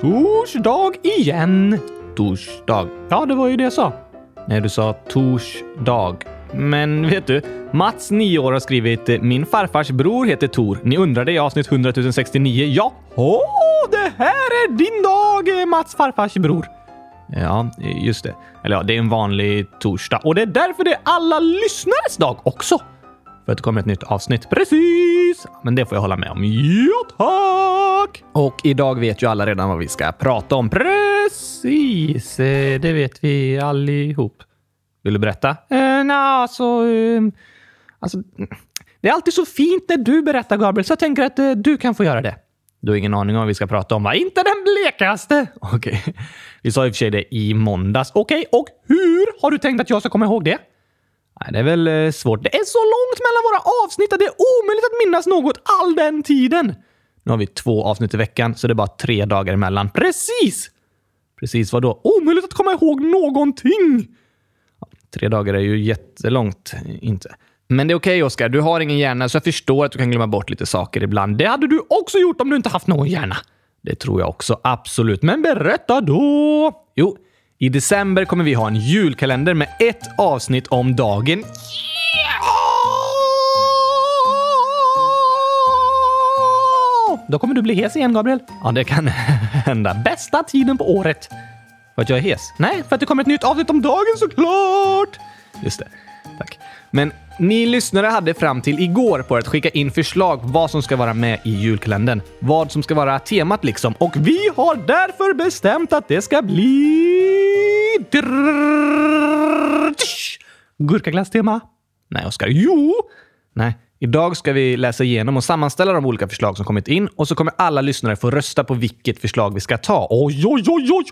torsdag igen. Torsdag. Ja, det var ju det jag sa. Nej, du sa torsdag. Men vet du, Mats, 9 år, har skrivit “Min farfars bror heter Tor. Ni undrade i avsnitt 100 069. Ja, åh, det här är din dag, Mats farfars bror. Ja, just det. Eller ja, det är en vanlig torsdag och det är därför det är alla lyssnares dag också. För att det kommer ett nytt avsnitt. Precis! Men det får jag hålla med om. Ja, tack! Och idag vet ju alla redan vad vi ska prata om. Precis! Eh, Det vet vi allihop. Vill du berätta? Eh, Nej, alltså, eh, alltså... Det är alltid så fint när du berättar, Gabriel, så jag tänker att eh, du kan få göra det. Du har ingen aning om vad vi ska prata om, va? Inte den blekaste! Okej. Vi sa i och för sig det i måndags. Okej, och hur har du tänkt att jag ska komma ihåg det? Nej, det är väl eh, svårt. Det är så långt mellan våra avsnitt att det är omöjligt att minnas något all den tiden. Nu har vi två avsnitt i veckan, så det är bara tre dagar emellan. Precis! Precis vad då? Omöjligt att komma ihåg någonting! Ja, tre dagar är ju jättelångt, inte. Men det är okej, Oskar. Du har ingen hjärna, så jag förstår att du kan glömma bort lite saker ibland. Det hade du också gjort om du inte haft någon hjärna. Det tror jag också, absolut. Men berätta då! Jo, i december kommer vi ha en julkalender med ett avsnitt om dagen. Då kommer du bli hes igen, Gabriel. Ja, det kan hända. Bästa tiden på året. För att jag är hes? Nej, för att det kommer ett nytt avsnitt om dagen såklart! Just det. Men ni lyssnare hade fram till igår på att skicka in förslag på vad som ska vara med i julkalendern. Vad som ska vara temat liksom. Och vi har därför bestämt att det ska bli... Gurkaglasstema. Nej, Oskar. Jo! Nej. Idag ska vi läsa igenom och sammanställa de olika förslag som kommit in och så kommer alla lyssnare få rösta på vilket förslag vi ska ta. Oj, oj, oj, oj,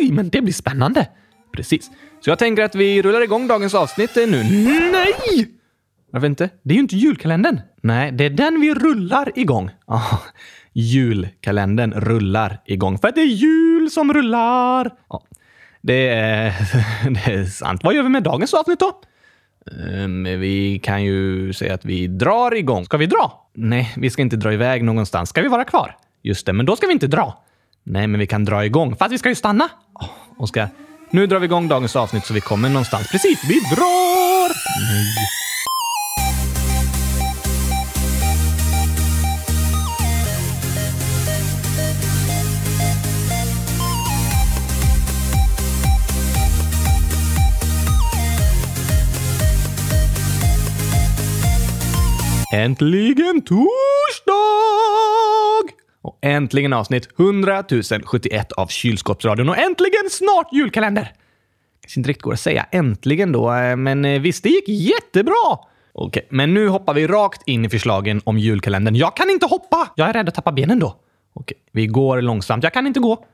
oj! Men det blir spännande! Precis. Så jag tänker att vi rullar igång dagens avsnitt nu. Nej! Varför inte? Det är ju inte julkalendern. Nej, det är den vi rullar igång. Ja, julkalendern rullar igång för att det är jul som rullar. Ja, det är, det är sant. Vad gör vi med dagens avsnitt då? Ehm, vi kan ju säga att vi drar igång. Ska vi dra? Nej, vi ska inte dra iväg någonstans. Ska vi vara kvar? Just det, men då ska vi inte dra. Nej, men vi kan dra igång. Fast vi ska ju stanna. Oh, Oskar, nu drar vi igång dagens avsnitt så vi kommer någonstans. Precis, vi drar! Nej. Äntligen torsdag! Och äntligen avsnitt 100 071 av Kylskåpsradion och äntligen snart julkalender! Kanske inte riktigt går att säga äntligen då, eh, men eh, visst, det gick jättebra! Okej, men nu hoppar vi rakt in i förslagen om julkalendern. Jag kan inte hoppa! Jag är rädd att tappa benen då. Okej, vi går långsamt. Jag kan inte gå.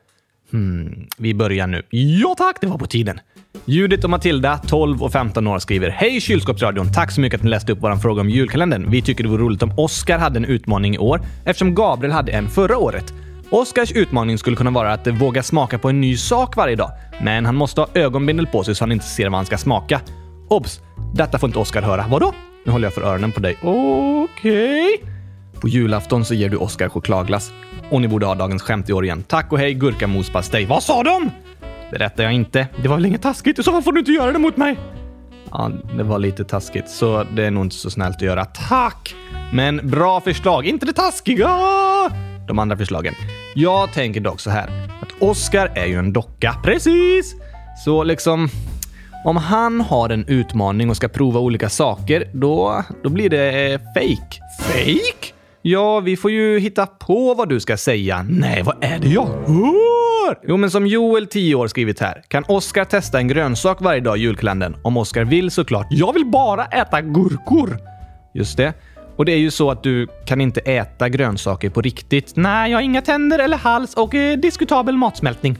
Hmm, vi börjar nu. Ja tack, det var på tiden. Judith och Matilda, 12 och 15 år, skriver Hej kylskåpsradion! Tack så mycket att ni läste upp vår fråga om julkalendern. Vi tycker det vore roligt om Oscar hade en utmaning i år eftersom Gabriel hade en förra året. Oscars utmaning skulle kunna vara att våga smaka på en ny sak varje dag, men han måste ha ögonbindel på sig så han inte ser vad han ska smaka. Obs! Detta får inte Oscar höra. Vadå? Nu håller jag för öronen på dig. Okej. På julafton så ger du Oscar chokladglass. Och ni borde ha dagens skämt i år igen. Tack och hej gurkamospastej. Vad sa de? Berättar jag inte. Det var väl inget taskigt? I så fall får du inte göra det mot mig. Ja, det var lite taskigt, så det är nog inte så snällt att göra. Tack! Men bra förslag, inte det taskiga! De andra förslagen. Jag tänker dock så här, att Oscar är ju en docka. Precis! Så liksom, om han har en utmaning och ska prova olika saker, då, då blir det eh, fake. Fake? Ja, vi får ju hitta på vad du ska säga. Nej, vad är det jag hör? Jo, men som Joel, 10 år, skrivit här. Kan Oscar testa en grönsak varje dag i julkalendern? Om Oscar vill såklart. Jag vill bara äta gurkor! Just det. Och det är ju så att du kan inte äta grönsaker på riktigt. Nej, jag har inga tänder eller hals och eh, diskutabel matsmältning.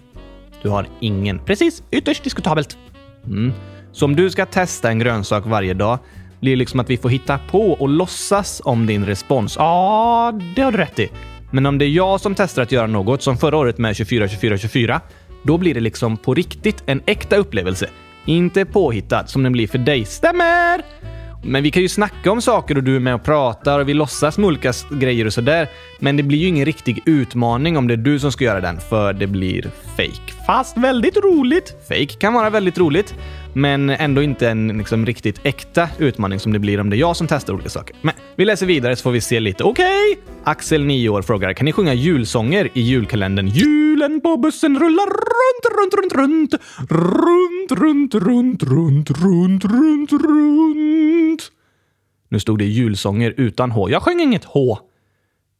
Du har ingen. Precis, ytterst diskutabelt. Mm. Så om du ska testa en grönsak varje dag blir liksom att vi får hitta på och låtsas om din respons. Ja, det har du rätt i. Men om det är jag som testar att göra något, som förra året med 24, 24, 24, då blir det liksom på riktigt en äkta upplevelse. Inte påhittad som den blir för dig. Stämmer! Men vi kan ju snacka om saker och du är med och pratar och vi låtsas med olika grejer och sådär. Men det blir ju ingen riktig utmaning om det är du som ska göra den, för det blir fake. Fast väldigt roligt. Fake kan vara väldigt roligt, men ändå inte en liksom, riktigt äkta utmaning som det blir om det är jag som testar olika saker. Men vi läser vidare så får vi se lite. Okej! Okay. Axel, 9 år, frågar kan ni sjunga julsånger i julkalendern Julen på bussen rullar runt, runt, runt, runt, runt, runt, runt, runt, runt, runt, runt. Nu stod det julsånger utan H. Jag sjöng inget H.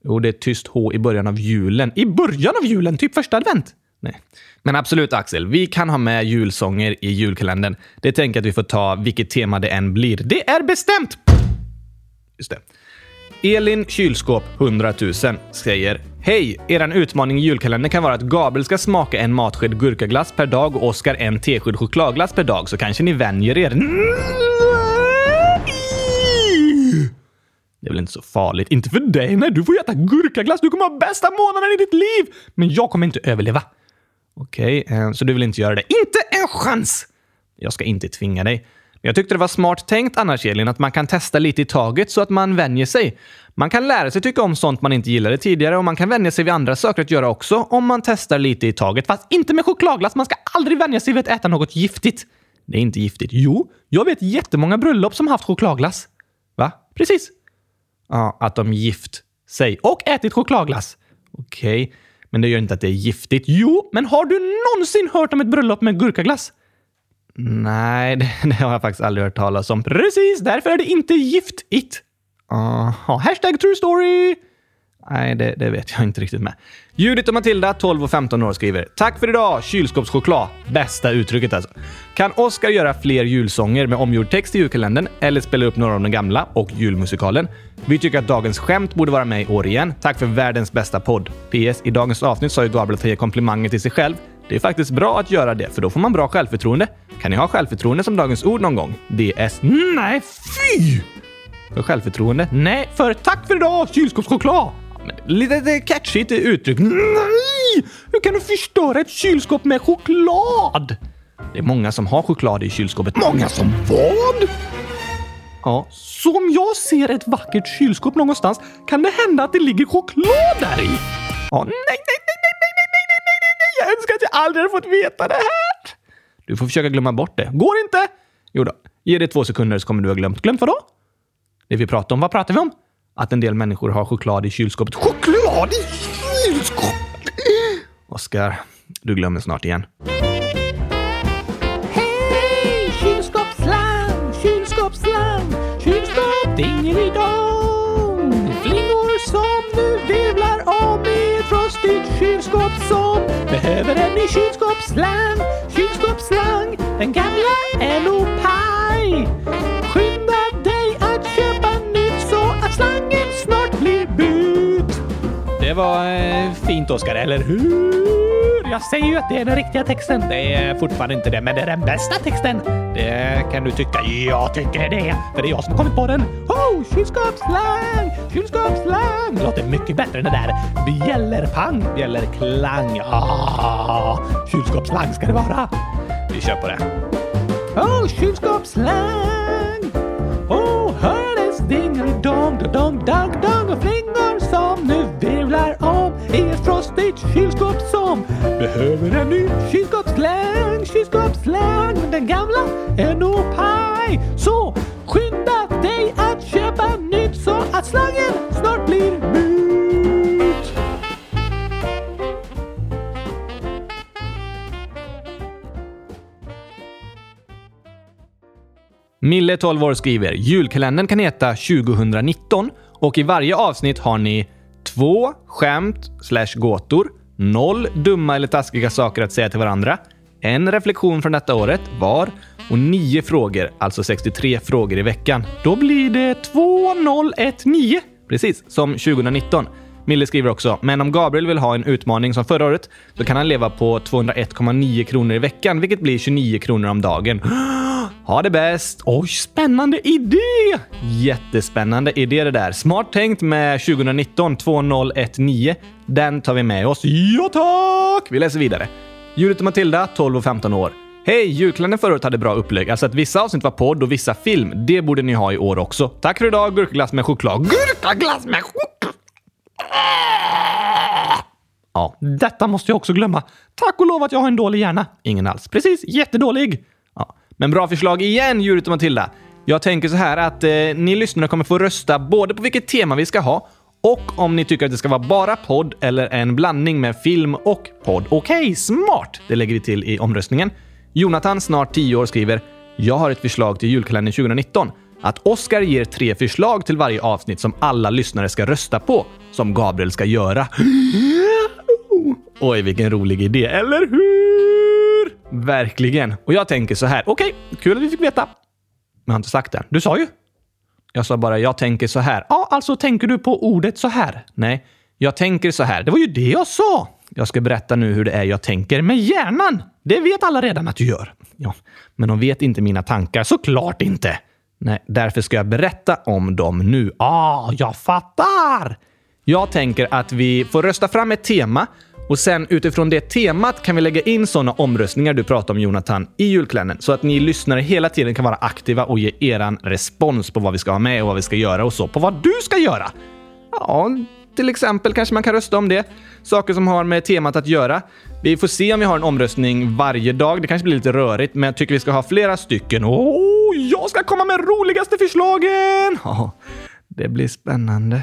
Jo, det är ett tyst H i början av julen. I början av julen? Typ första advent? Nej. Men absolut Axel, vi kan ha med julsånger i julkalendern. Det tänker jag att vi får ta vilket tema det än blir. Det är bestämt! Just det. Elin Kylskåp 100 000 säger Hej! Eran utmaning i julkalendern kan vara att Gabriel ska smaka en matsked gurkaglass per dag och Oskar en tesked chokladglass per dag, så kanske ni vänjer er. Det är väl inte så farligt. Inte för dig, nej. Du får äta gurkaglass. Du kommer ha bästa månaden i ditt liv! Men jag kommer inte överleva. Okej, okay, så du vill inte göra det? Inte en chans! Jag ska inte tvinga dig. Jag tyckte det var smart tänkt annars, Elin, att man kan testa lite i taget så att man vänjer sig. Man kan lära sig tycka om sånt man inte gillade tidigare och man kan vänja sig vid andra saker att göra också om man testar lite i taget. Fast inte med chokladglass. Man ska aldrig vänja sig vid att äta något giftigt. Det är inte giftigt. Jo, jag vet jättemånga bröllop som haft chokladglass. Va? Precis. Ja, att de gift sig och ätit chokladglass. Okej, okay men det gör inte att det är giftigt. Jo, men har du någonsin hört om ett bröllop med gurkaglass? Nej, det, det, har jag faktiskt aldrig hört talas om. Precis, därför är det inte giftigt. Aha, hashtag true story. Nej, det, det, vet jag inte riktigt med. Judith och Matilda, 12 och 15 år, skriver “Tack för idag! Kylskåpschoklad!” Bästa uttrycket alltså. Kan Oscar göra fler julsånger med omgjord text i julkalendern eller spela upp några av de gamla och julmusikalen? Vi tycker att dagens skämt borde vara med i år igen. Tack för världens bästa podd. PS. I dagens avsnitt sa ju Gabriel att han ger komplimanger till sig själv. Det är faktiskt bra att göra det, för då får man bra självförtroende. Kan ni ha självförtroende som dagens ord någon gång? DS. Nej, fy! För självförtroende? Nej, för tack för idag, kylskåpschoklad! Lite catchigt uttryck. Nej! Hur kan du förstöra ett kylskåp med choklad? Det är många som har choklad i kylskåpet. Många som vad? Ja, så om jag ser ett vackert kylskåp någonstans kan det hända att det ligger choklad där i. Ja, nej, nej, nej, nej, nej, nej, nej, nej, nej, nej, jag önskar att jag aldrig hade fått veta det här. Du får försöka glömma bort det. Går inte? Jo då. Ge det två sekunder så kommer du ha glömt. Glömt vadå? Det vi pratar om. Vad pratar vi om? Att en del människor har choklad i kylskåpet. Choklad i kylskåpet! Oskar, du glömmer snart igen. Hej! Kylskåpsslang, kylskåpsslang, kylskåp dingelidong. Flingor som nu virvlar om i ett frostigt kylskåp som behöver en ny kylskåpsslang, kylskåpsslang. Den gamla är Det var eh, fint, Oskar, eller hur? Jag säger ju att det är den riktiga texten. Det är fortfarande inte det, men det är den bästa texten. Det kan du tycka. Jag tycker det, för det är jag som har kommit på den. Oh, kylskåpsslang, kylskåpsslang. Det låter mycket bättre än det där bjällerpang, bjällerklang. Ah, kylskåpsslang ska det vara. Vi kör på det. Oh, kylskåpsslang. Oh, hördes dingelidong, dong, dong, dong kylskåp som behöver en ny kylskåpsslang, kylskåpsslang. Men den gamla är nog paj. Så skynda dig att köpa nytt så att slangen snart blir mut. Mille, 12 år, skriver “Julkalendern kan heta 2019 och i varje avsnitt har ni två skämt slash gåtor, noll dumma eller taskiga saker att säga till varandra, en reflektion från detta året var och nio frågor, alltså 63 frågor i veckan. Då blir det 2019. Precis, som 2019. Mille skriver också, men om Gabriel vill ha en utmaning som förra året, så kan han leva på 201,9 kronor i veckan, vilket blir 29 kronor om dagen. Ha det bäst! Oj, spännande idé! Jättespännande idé det där. Smart tänkt med 2019 2019. Den tar vi med oss. Ja tack! Vi läser vidare. Judith och Matilda, 12 och 15 år. Hej! Julkalendern förra året hade bra upplägg. Alltså att vissa avsnitt var podd och vissa film. Det borde ni ha i år också. Tack för idag, gurkaglass med choklad. Gurkaglass med choklad! Ja, detta måste jag också glömma. Tack och lov att jag har en dålig hjärna. Ingen alls. Precis, jättedålig. Ja. Men bra förslag igen, Djuret och Matilda. Jag tänker så här att eh, ni lyssnare kommer få rösta både på vilket tema vi ska ha och om ni tycker att det ska vara bara podd eller en blandning med film och podd. Okej, okay, smart! Det lägger vi till i omröstningen. Jonathan, snart 10 år, skriver “Jag har ett förslag till julkalendern 2019. Att Oscar ger tre förslag till varje avsnitt som alla lyssnare ska rösta på, som Gabriel ska göra. Oj, vilken rolig idé, eller hur? Verkligen. Och jag tänker så här. Okej, okay, kul att vi fick veta. Men jag har inte sagt det. Du sa ju. Jag sa bara, jag tänker så här. Ja, alltså tänker du på ordet så här? Nej, jag tänker så här. Det var ju det jag sa! Jag ska berätta nu hur det är jag tänker med hjärnan. Det vet alla redan att du gör. Ja, men de vet inte mina tankar. Såklart inte! Nej, därför ska jag berätta om dem nu. Ah, jag fattar! Jag tänker att vi får rösta fram ett tema och sen utifrån det temat kan vi lägga in sådana omröstningar du pratar om Jonathan i julkalendern så att ni lyssnare hela tiden kan vara aktiva och ge eran respons på vad vi ska ha med och vad vi ska göra och så på vad du ska göra. Ja, till exempel kanske man kan rösta om det. Saker som har med temat att göra. Vi får se om vi har en omröstning varje dag. Det kanske blir lite rörigt, men jag tycker vi ska ha flera stycken. Åh, oh, jag ska komma med roligaste förslagen! Ja, det blir spännande.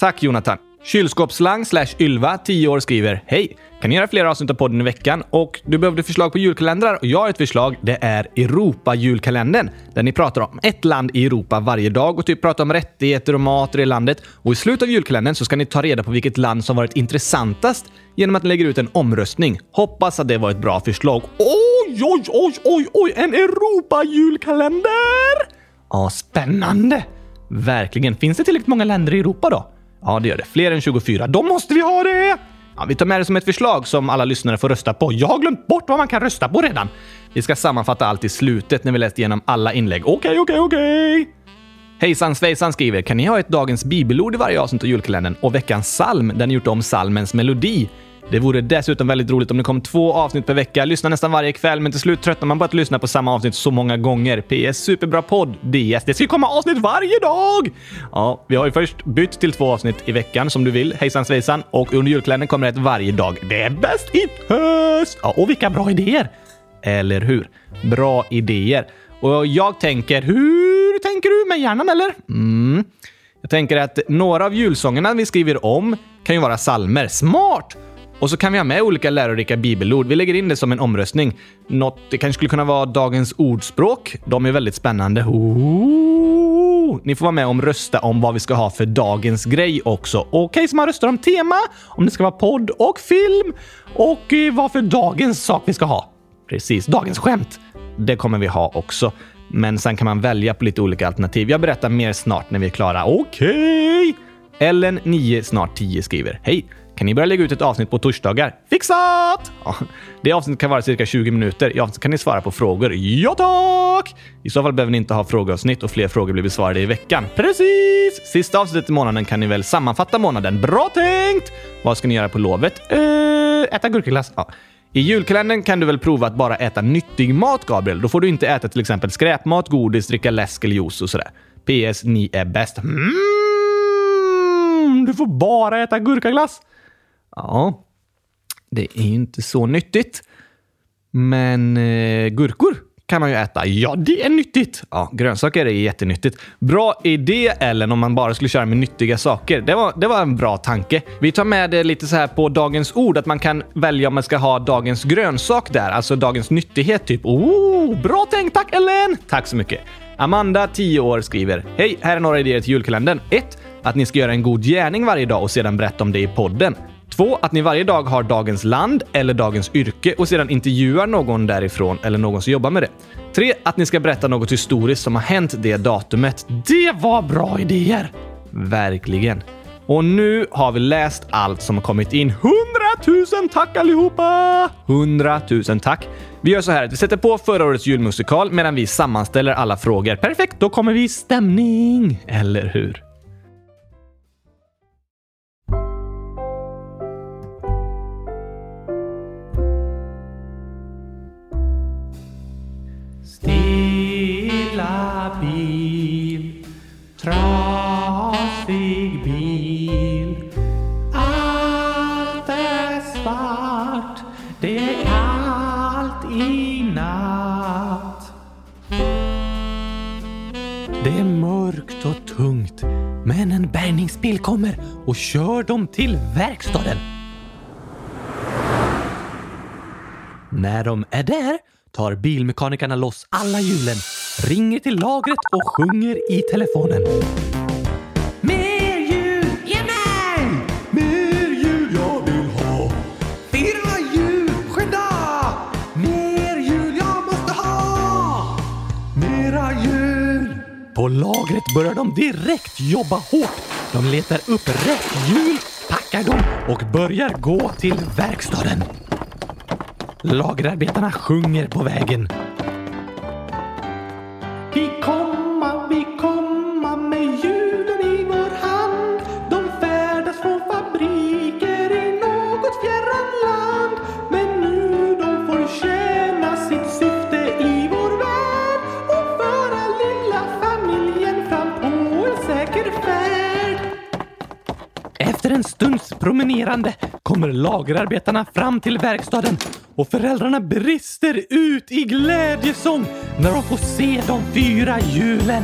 Tack Jonathan! Kylskåpsslang slash Ylva, 10 år, skriver Hej! Kan ni göra fler avsnitt av podden i veckan? Och du behövde förslag på julkalendrar och jag har ett förslag. Det är Europa-julkalendern där ni pratar om ett land i Europa varje dag och typ pratar om rättigheter och mat i landet. Och i slutet av julkalendern så ska ni ta reda på vilket land som varit intressantast genom att lägga ut en omröstning. Hoppas att det var ett bra förslag. Oj, oj, oj, oj, oj, en Europa-julkalender! Ja, spännande! Verkligen. Finns det tillräckligt många länder i Europa då? Ja, det gör det. Fler än 24. Då måste vi ha det! Ja, vi tar med det som ett förslag som alla lyssnare får rösta på. Jag har glömt bort vad man kan rösta på redan. Vi ska sammanfatta allt i slutet när vi läst igenom alla inlägg. Okej, okej, okej! Hejsan svejsan skriver, kan ni ha ett dagens bibelord i varje avsnitt av julkalendern och veckans psalm där ni gjort om psalmens melodi? Det vore dessutom väldigt roligt om det kom två avsnitt per vecka. Lyssna nästan varje kväll, men till slut tröttnar man på att lyssna på samma avsnitt så många gånger. PS. Superbra podd. DS. Det ska komma avsnitt varje dag! Ja, vi har ju först bytt till två avsnitt i veckan som du vill. Hejsan svejsan. Och under julkalendern kommer det ett varje dag. Det är bäst i höst! Ja, och vilka bra idéer! Eller hur? Bra idéer. Och jag tänker, hur tänker du med hjärnan eller? Mm. Jag tänker att några av julsångerna vi skriver om kan ju vara salmer. Smart! Och så kan vi ha med olika lärorika bibelord. Vi lägger in det som en omröstning. Något, det kanske skulle kunna vara dagens ordspråk. De är väldigt spännande. Ooh. Ni får vara med och rösta om vad vi ska ha för dagens grej också. Okej, okay, så man röstar om tema, om det ska vara podd och film och eh, vad för dagens sak vi ska ha. Precis, dagens skämt. Det kommer vi ha också. Men sen kan man välja på lite olika alternativ. Jag berättar mer snart när vi är klara. Okej! Okay. Ellen, 9, snart 10 skriver Hej! Kan ni börja lägga ut ett avsnitt på torsdagar? Fixat! Ja, det avsnittet kan vara cirka 20 minuter. I avsnittet kan ni svara på frågor. Ja tack! I så fall behöver ni inte ha frågeavsnitt och fler frågor blir besvarade i veckan. Precis! Sista avsnittet i månaden kan ni väl sammanfatta månaden. Bra tänkt! Vad ska ni göra på lovet? Uh, äta gurkaglass. Ja. I julkalendern kan du väl prova att bara äta nyttig mat, Gabriel? Då får du inte äta till exempel skräpmat, godis, dricka läsk eller juice och sådär. PS. Ni är bäst. Mm, du får bara äta gurkaglass. Ja, det är ju inte så nyttigt. Men eh, gurkor kan man ju äta. Ja, det är nyttigt! Ja, grönsaker är jättenyttigt. Bra idé, Ellen, om man bara skulle köra med nyttiga saker. Det var, det var en bra tanke. Vi tar med det lite så här på dagens ord, att man kan välja om man ska ha dagens grönsak där, alltså dagens nyttighet typ. Oh, bra tänkt! Tack Ellen! Tack så mycket. Amanda, 10 år, skriver Hej, här är några idéer till julkalendern. 1. Att ni ska göra en god gärning varje dag och sedan berätta om det i podden. 2. Att ni varje dag har dagens land eller dagens yrke och sedan intervjuar någon därifrån eller någon som jobbar med det. 3. Att ni ska berätta något historiskt som har hänt det datumet. Det var bra idéer! Verkligen. Och nu har vi läst allt som har kommit in. 100 000 tack allihopa! 100 000 tack. Vi gör så här att vi sätter på förra årets julmusikal medan vi sammanställer alla frågor. Perfekt, då kommer vi i stämning. Eller hur? Är kallt i natt. Det är mörkt och tungt, men en bärgningsbil kommer och kör dem till verkstaden. När de är där tar bilmekanikerna loss alla hjulen, ringer till lagret och sjunger i telefonen. På lagret börjar de direkt jobba hårt. De letar upp rätt hjul, packar dem och börjar gå till verkstaden. Lagerarbetarna sjunger på vägen. Promenerande kommer lagerarbetarna fram till verkstaden och föräldrarna brister ut i glädjesång när de får se de fyra hjulen.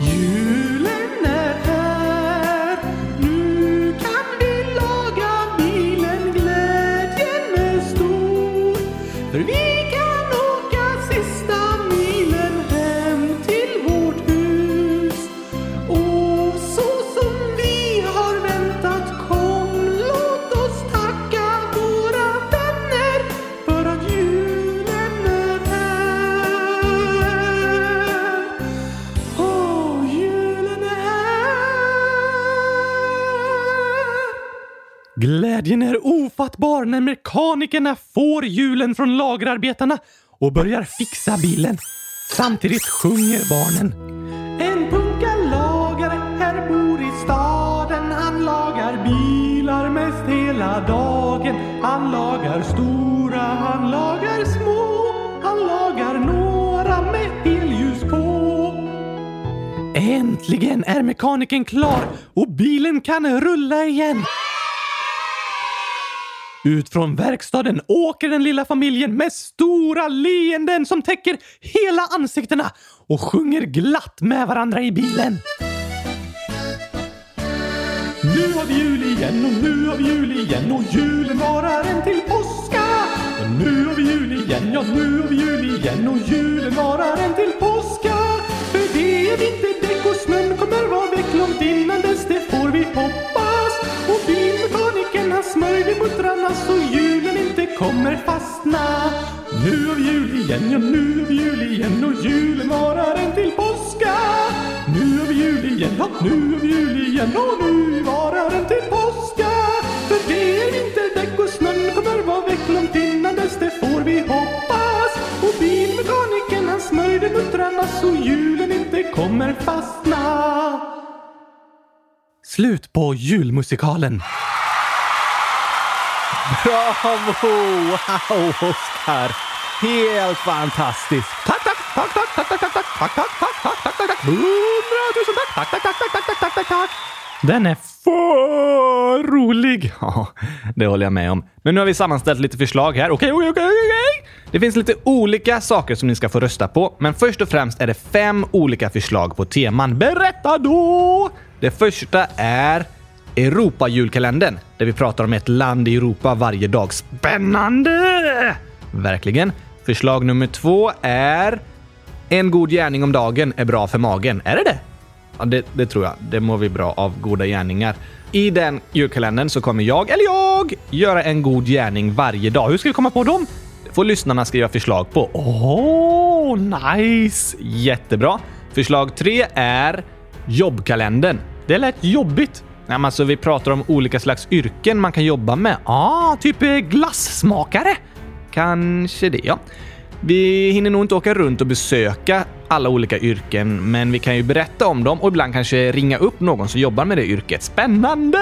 Julen är här, nu kan vi laga bilen, glädjen är stor. För vi Glädjen är ofattbar när mekanikerna får hjulen från lagerarbetarna och börjar fixa bilen. Samtidigt sjunger barnen. En punkalagare här bor i staden. Han lagar bilar mest hela dagen. Han lagar stora, han lagar små. Han lagar några med helljus på. Äntligen är mekanikern klar och bilen kan rulla igen. Ut från verkstaden åker den lilla familjen med stora leenden som täcker hela ansiktena och sjunger glatt med varandra i bilen. Nu har vi jul igen och nu har vi jul igen och julen varar en till påska. Och nu har vi jul igen, ja nu har vi jul igen och julen varar en till påska. För det är vinterdäck och snön kommer vara väck långt innan dess, det får vi hoppas. Och i muttrarna så julen inte kommer fastna. Nu av jul igen, ja nu av jul igen och julen varar en till påska. Nu av jul igen, ja nu av jul igen och nu varar en till påska. För det är vinterdäck och snön kommer vara väck långt innan dess, det får vi hoppas. Och bilmekanikern han smörjde muttrarna så julen inte kommer fastna. Slut på julmusikalen. Bravo! Wow, Oskar! Helt fantastiskt! Tack, tack, tack, tack, tack, tack, tack, tack, tack, tack, tack, tack, tack, tack, hundratusen tack, tack, tack, tack, tack, tack, tack, tack, tack. Den är för rolig! Ja, det håller jag med om. Men nu har vi sammanställt lite förslag här. Okej, okej, okej, okej! Det finns lite olika saker som ni ska få rösta på, men först och främst är det fem olika förslag på teman. Berätta då! Det första är Europa-julkalendern, där vi pratar om ett land i Europa varje dag. Spännande! Verkligen. Förslag nummer två är En god gärning om dagen är bra för magen. Är det det? Ja, det, det tror jag. Det mår vi bra av goda gärningar. I den julkalendern så kommer jag, eller jag, göra en god gärning varje dag. Hur ska vi komma på dem? Det får lyssnarna skriva förslag på. Åh, oh, nice! Jättebra. Förslag tre är jobbkalendern. Det lät jobbigt. Ja, men alltså, vi pratar om olika slags yrken man kan jobba med. Ah, typ eh, glassmakare. Kanske det, ja. Vi hinner nog inte åka runt och besöka alla olika yrken, men vi kan ju berätta om dem och ibland kanske ringa upp någon som jobbar med det yrket. Spännande!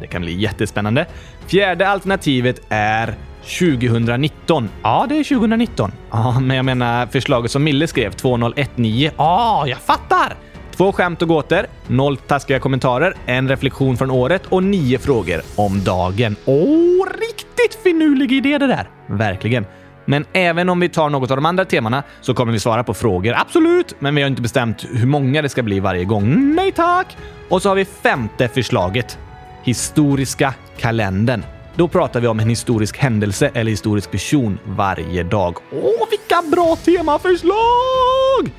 Det kan bli jättespännande. Fjärde alternativet är 2019. Ja, det är 2019. Ja, men jag menar förslaget som Mille skrev, 2019. Ja, jag fattar! Två skämt och gåtor, noll taskiga kommentarer, en reflektion från året och nio frågor om dagen. Åh, riktigt finurlig idé det där! Verkligen. Men även om vi tar något av de andra temana så kommer vi svara på frågor, absolut, men vi har inte bestämt hur många det ska bli varje gång. Nej tack! Och så har vi femte förslaget. Historiska kalendern. Då pratar vi om en historisk händelse eller historisk person varje dag. Åh, vilka bra temaförslag!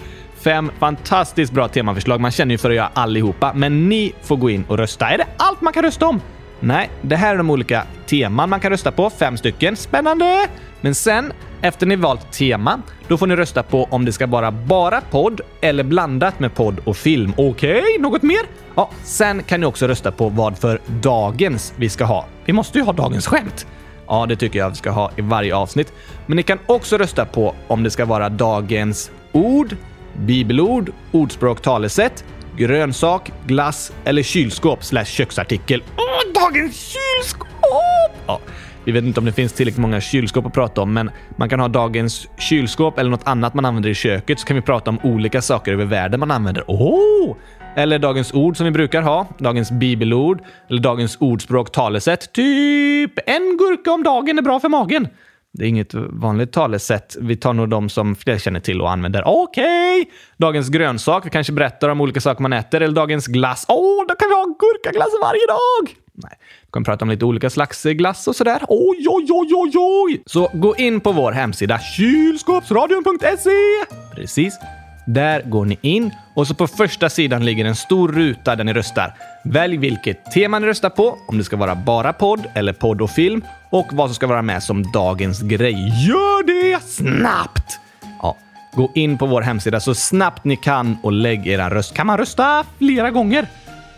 Fem fantastiskt bra temaförslag. Man känner ju för att göra allihopa, men ni får gå in och rösta. Är det allt man kan rösta om? Nej, det här är de olika teman man kan rösta på. Fem stycken. Spännande! Men sen, efter ni valt tema, då får ni rösta på om det ska vara bara podd eller blandat med podd och film. Okej, okay, något mer? Ja, sen kan ni också rösta på vad för dagens vi ska ha. Vi måste ju ha dagens skämt. Ja, det tycker jag vi ska ha i varje avsnitt. Men ni kan också rösta på om det ska vara dagens ord, bibelord, ordspråk, talesätt, grönsak, glass eller kylskåp slash köksartikel. Åh, dagens kylskåp! Ja, vi vet inte om det finns tillräckligt många kylskåp att prata om, men man kan ha dagens kylskåp eller något annat man använder i köket så kan vi prata om olika saker över världen man använder. Oh! Eller dagens ord som vi brukar ha, dagens bibelord eller dagens ordspråk talesätt. Typ en gurka om dagen är bra för magen. Det är inget vanligt talesätt. Vi tar nog de som fler känner till och använder. Okej! Okay. Dagens grönsak. Vi kanske berättar om olika saker man äter. Eller dagens glass. Åh, oh, då kan vi ha gurkaglass varje dag! Nej, vi kommer prata om lite olika slags glass och sådär. Oj, oj, oj, oj, oj! Så gå in på vår hemsida kylskåpsradion.se. Precis. Där går ni in och så på första sidan ligger en stor ruta där ni röstar. Välj vilket tema ni röstar på, om det ska vara bara podd eller podd och film och vad som ska vara med som dagens grej. Gör det snabbt! Ja, gå in på vår hemsida så snabbt ni kan och lägg er röst. Kan man rösta flera gånger?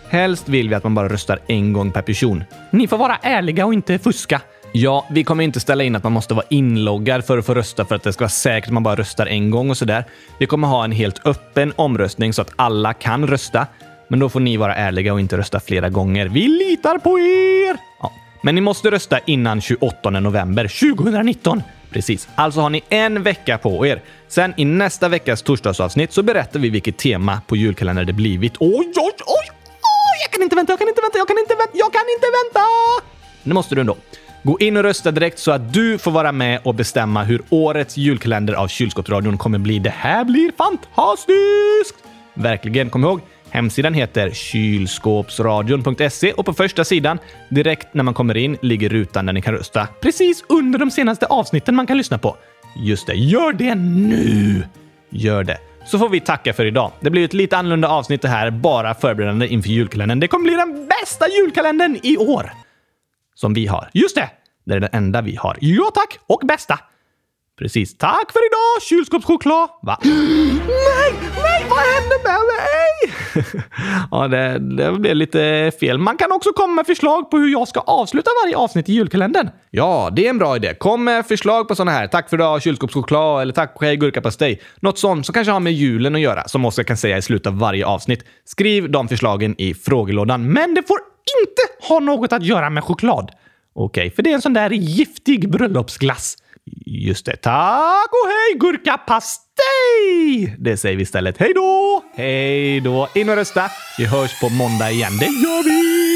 Helst vill vi att man bara röstar en gång per person. Ni får vara ärliga och inte fuska. Ja, vi kommer inte ställa in att man måste vara inloggad för att få rösta för att det ska vara säkert att man bara röstar en gång och sådär. Vi kommer ha en helt öppen omröstning så att alla kan rösta. Men då får ni vara ärliga och inte rösta flera gånger. Vi litar på er! Ja. Men ni måste rösta innan 28 november 2019. Precis. Alltså har ni en vecka på er. Sen i nästa veckas torsdagsavsnitt så berättar vi vilket tema på julkalendern det blivit. Oj, oj, oj! oj jag kan inte vänta, jag kan inte vänta, jag kan inte vänta, jag kan inte vänta! Nu måste du ändå. Gå in och rösta direkt så att du får vara med och bestämma hur årets julkalender av Kylskåpsradion kommer bli. Det här blir fantastiskt! Verkligen. Kom ihåg, hemsidan heter kylskåpsradion.se och på första sidan, direkt när man kommer in, ligger rutan där ni kan rösta. Precis under de senaste avsnitten man kan lyssna på. Just det, gör det nu! Gör det. Så får vi tacka för idag. Det blir ett lite annorlunda avsnitt det här, bara förberedande inför julkalendern. Det kommer bli den bästa julkalendern i år! som vi har. Just det! Det är den enda vi har. Ja tack! Och bästa! Precis. Tack för idag, kylskåpschoklad! Va? Nej, nej, vad hände med mig? ja, det, det blev lite fel. Man kan också komma med förslag på hur jag ska avsluta varje avsnitt i julkalendern. Ja, det är en bra idé. Kom med förslag på sådana här. Tack för idag, kylskåpschoklad eller tack hej gurkapastej. Något sånt som kanske har med julen att göra, som Oskar kan säga i slutet av varje avsnitt. Skriv de förslagen i frågelådan, men det får inte ha något att göra med choklad. Okej, okay, för det är en sån där giftig bröllopsglass. Just det. Tack och hej gurkapastej! Det säger vi istället. Hej då! Hej då! In och rösta. Vi hörs på måndag igen. Det gör vi!